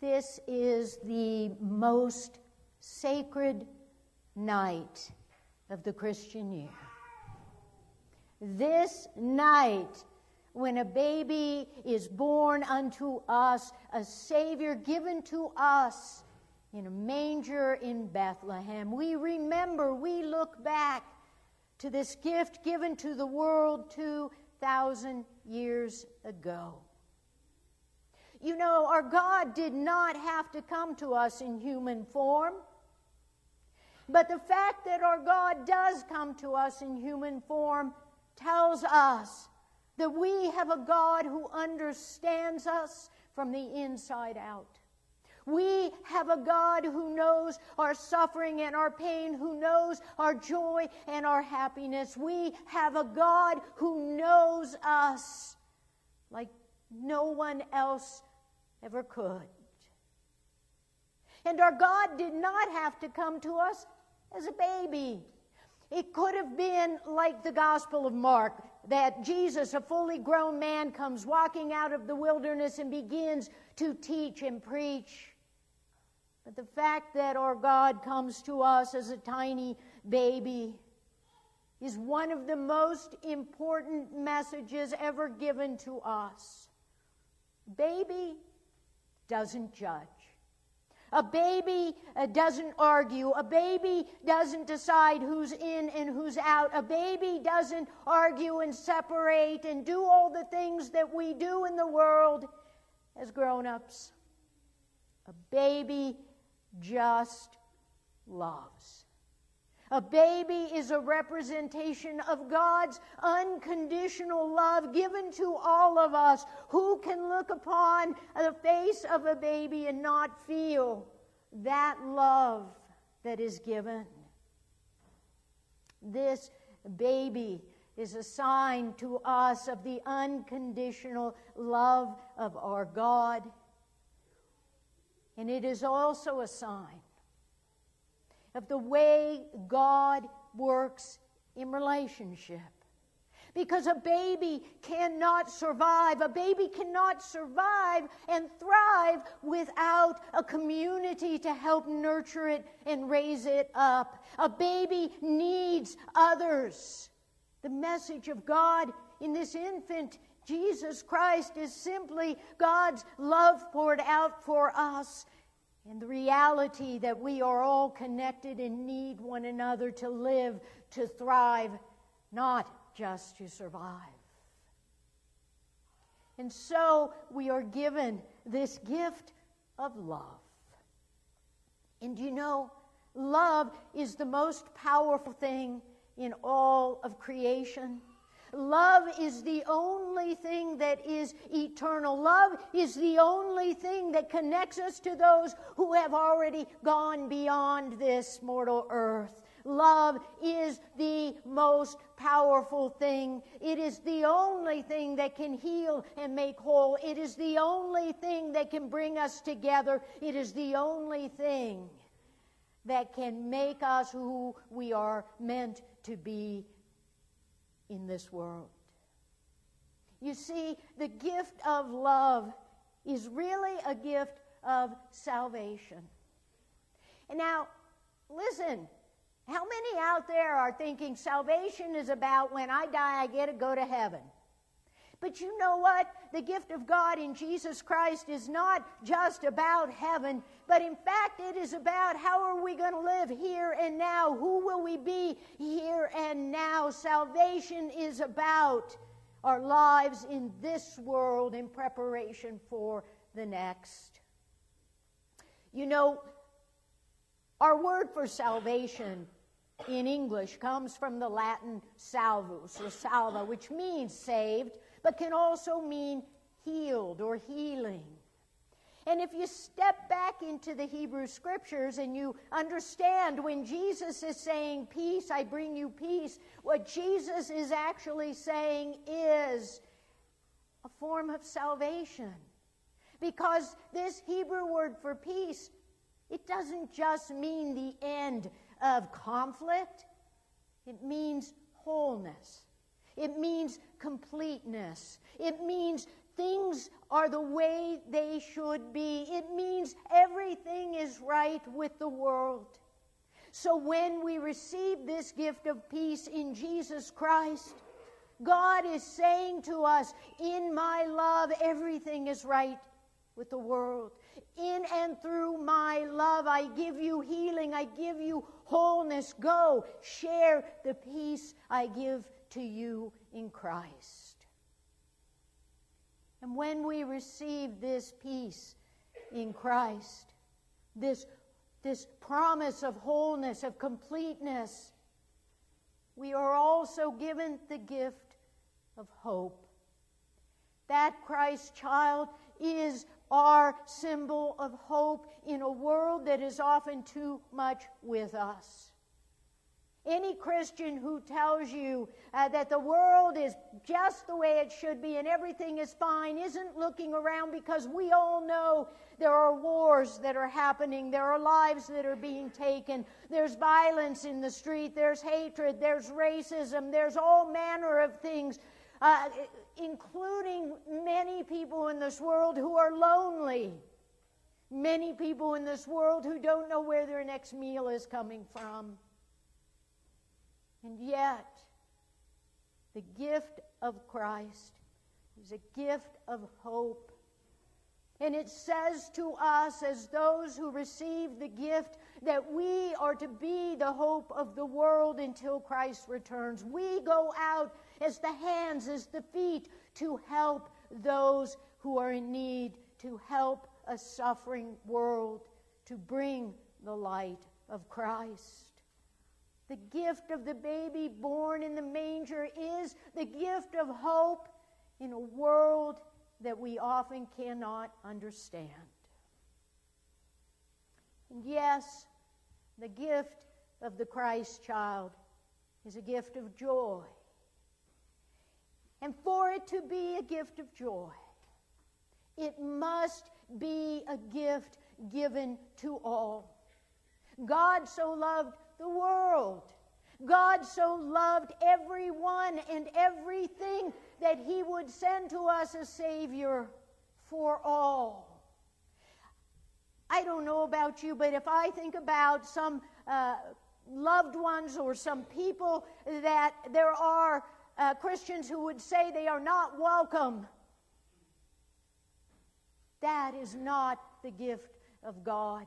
This is the most sacred night of the Christian year. This night, when a baby is born unto us, a Savior given to us in a manger in Bethlehem, we remember, we look back to this gift given to the world 2,000 years ago. You know, our God did not have to come to us in human form. But the fact that our God does come to us in human form tells us that we have a God who understands us from the inside out. We have a God who knows our suffering and our pain, who knows our joy and our happiness. We have a God who knows us like no one else ever could. And our God did not have to come to us as a baby. It could have been like the Gospel of Mark that Jesus, a fully grown man, comes walking out of the wilderness and begins to teach and preach. But the fact that our God comes to us as a tiny baby is one of the most important messages ever given to us. Baby doesn't judge. A baby uh, doesn't argue. A baby doesn't decide who's in and who's out. A baby doesn't argue and separate and do all the things that we do in the world as grown ups. A baby just loves. A baby is a representation of God's unconditional love given to all of us. Who can look upon the face of a baby and not feel that love that is given? This baby is a sign to us of the unconditional love of our God. And it is also a sign of the way God works in relationship. Because a baby cannot survive. A baby cannot survive and thrive without a community to help nurture it and raise it up. A baby needs others. The message of God in this infant Jesus Christ is simply God's love poured out for us and the reality that we are all connected and need one another to live, to thrive, not just to survive. And so we are given this gift of love. And you know, love is the most powerful thing in all of creation. Love is the only thing that is eternal. Love is the only thing that connects us to those who have already gone beyond this mortal earth. Love is the most powerful thing. It is the only thing that can heal and make whole. It is the only thing that can bring us together. It is the only thing that can make us who we are meant to be in this world. You see, the gift of love is really a gift of salvation. And now, listen, how many out there are thinking salvation is about when I die, I get to go to heaven? But you know what? The gift of God in Jesus Christ is not just about heaven, but in fact, it is about how are we going to live here and now? Who will we be here and now? Salvation is about our lives in this world in preparation for the next. You know, our word for salvation in English comes from the Latin salvus or salva, which means saved but can also mean healed or healing. And if you step back into the Hebrew scriptures and you understand when Jesus is saying, Peace, I bring you peace, what Jesus is actually saying is a form of salvation. Because this Hebrew word for peace, it doesn't just mean the end of conflict, it means wholeness. It means completeness. It means things are the way they should be. It means everything is right with the world. So when we receive this gift of peace in Jesus Christ, God is saying to us, In my love, everything is right with the world. In and through my love, I give you healing, I give you wholeness. Go, share the peace I give to you in Christ. And when we receive this peace in Christ, this, this promise of wholeness, of completeness, we are also given the gift of hope. That Christ child is our symbol of hope in a world that is often too much with us. Any Christian who tells you uh, that the world is just the way it should be and everything is fine isn't looking around because we all know there are wars that are happening, there are lives that are being taken, there's violence in the street, there's hatred, there's racism, there's all manner of things. Uh, including many people in this world who are lonely, many people in this world who don't know where their next meal is coming from. And yet, the gift of Christ is a gift of hope. And it says to us, as those who receive the gift, that we are to be the hope of the world until Christ returns. We go out as the hands, as the feet to help those who are in need, to help a suffering world, to bring the light of Christ. The gift of the baby born in the manger is the gift of hope in a world that we often cannot understand. And yes, the gift of the Christ child is a gift of joy. And for it to be a gift of joy, it must be a gift given to all. God so loved the world. God so loved everyone and everything that he would send to us a Savior for all. I don't know about you, but if I think about some uh, loved ones or some people that there are uh, Christians who would say they are not welcome, that is not the gift of God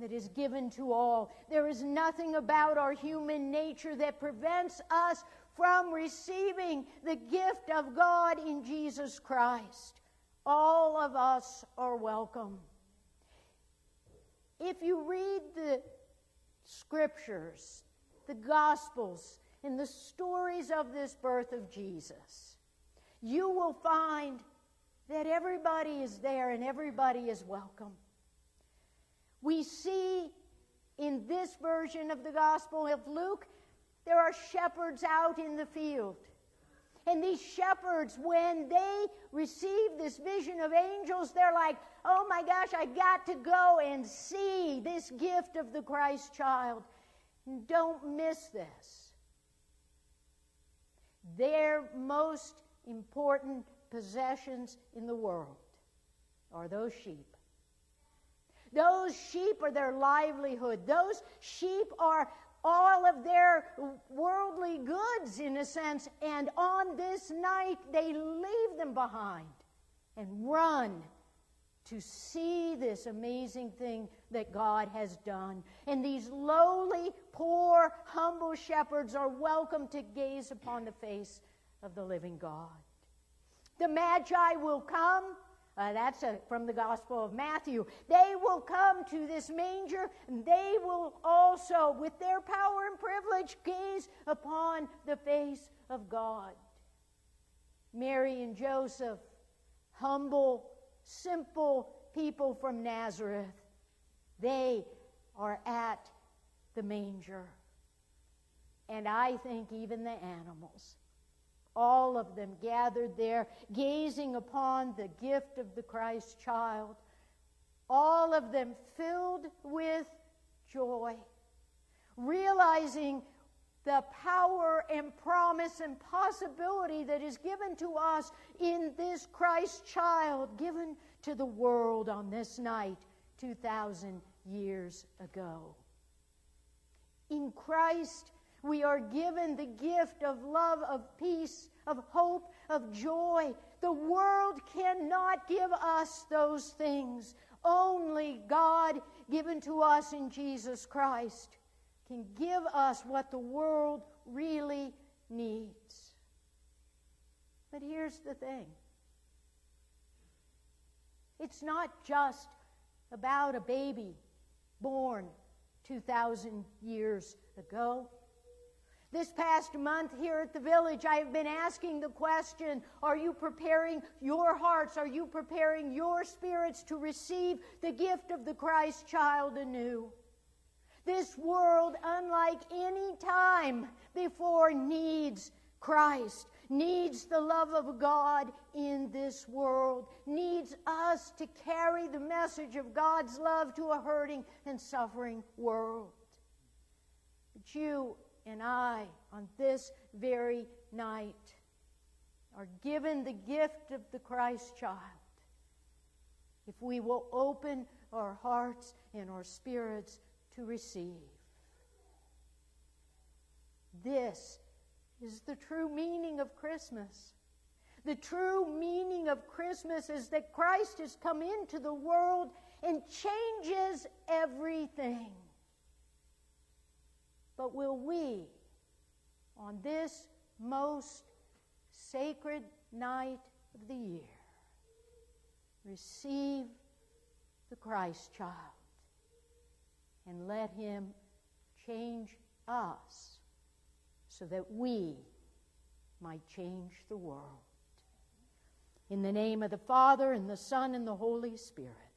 that is given to all. There is nothing about our human nature that prevents us from receiving the gift of God in Jesus Christ. All of us are welcome. If you read the scriptures, the gospels, and the stories of this birth of Jesus, you will find that everybody is there and everybody is welcome. We see in this version of the Gospel of Luke, there are shepherds out in the field. And these shepherds, when they receive this vision of angels, they're like, oh my gosh, I got to go and see this gift of the Christ child. Don't miss this. Their most important possessions in the world are those sheep. Those sheep are their livelihood. Those sheep are all of their worldly goods, in a sense. And on this night, they leave them behind and run to see this amazing thing that God has done. And these lowly, poor, humble shepherds are welcome to gaze upon the face of the living God. The Magi will come uh, that's a, from the Gospel of Matthew. They will come to this manger, and they will also, with their power and privilege, gaze upon the face of God. Mary and Joseph, humble, simple people from Nazareth, they are at the manger. And I think even the animals all of them gathered there, gazing upon the gift of the Christ child, all of them filled with joy, realizing the power and promise and possibility that is given to us in this Christ child given to the world on this night 2,000 years ago. In Christ, we are given the gift of love, of peace, of hope, of joy. The world cannot give us those things. Only God, given to us in Jesus Christ, can give us what the world really needs. But here's the thing it's not just about a baby born 2,000 years ago. This past month here at the village, I have been asking the question Are you preparing your hearts? Are you preparing your spirits to receive the gift of the Christ child anew? This world, unlike any time before, needs Christ, needs the love of God in this world, needs us to carry the message of God's love to a hurting and suffering world. But you and I, on this very night, are given the gift of the Christ child. If we will open our hearts and our spirits to receive. This is the true meaning of Christmas. The true meaning of Christmas is that Christ has come into the world and changes everything. But will we, on this most sacred night of the year, receive the Christ child and let him change us so that we might change the world? In the name of the Father, and the Son, and the Holy Spirit.